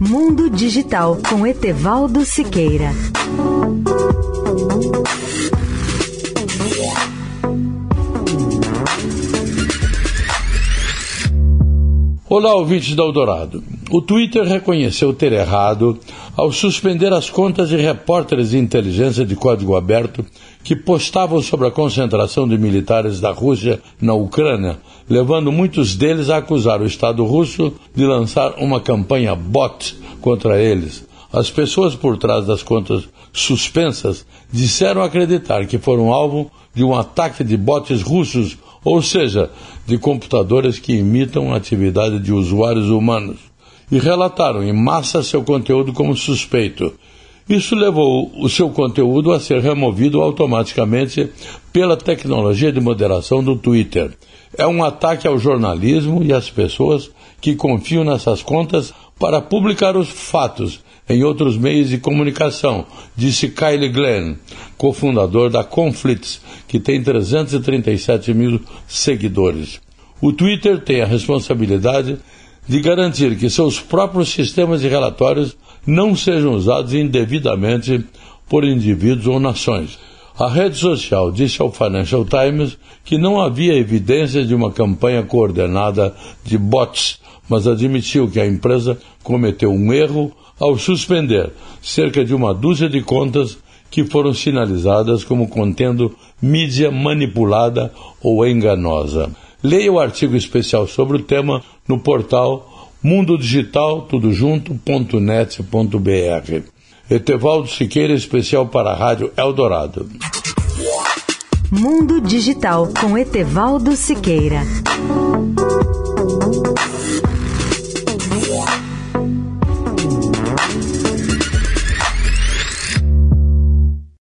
Mundo Digital com Etevaldo Siqueira. Olá, ouvintes da Eldorado. O Twitter reconheceu ter errado ao suspender as contas de repórteres de inteligência de código aberto que postavam sobre a concentração de militares da Rússia na Ucrânia, levando muitos deles a acusar o Estado russo de lançar uma campanha bot contra eles. As pessoas por trás das contas suspensas disseram acreditar que foram alvo de um ataque de bots russos, ou seja, de computadores que imitam a atividade de usuários humanos, e relataram em massa seu conteúdo como suspeito. Isso levou o seu conteúdo a ser removido automaticamente pela tecnologia de moderação do Twitter. É um ataque ao jornalismo e às pessoas que confiam nessas contas para publicar os fatos em outros meios de comunicação, disse Kyle Glenn, cofundador da Conflicts, que tem 337 mil seguidores. O Twitter tem a responsabilidade de garantir que seus próprios sistemas de relatórios não sejam usados indevidamente por indivíduos ou nações. A rede social disse ao Financial Times que não havia evidências de uma campanha coordenada de bots, mas admitiu que a empresa cometeu um erro ao suspender cerca de uma dúzia de contas que foram sinalizadas como contendo mídia manipulada ou enganosa. Leia o artigo especial sobre o tema no portal mundodigital.net.br. Etevaldo Siqueira, especial para a Rádio Eldorado. Mundo Digital com Etevaldo Siqueira.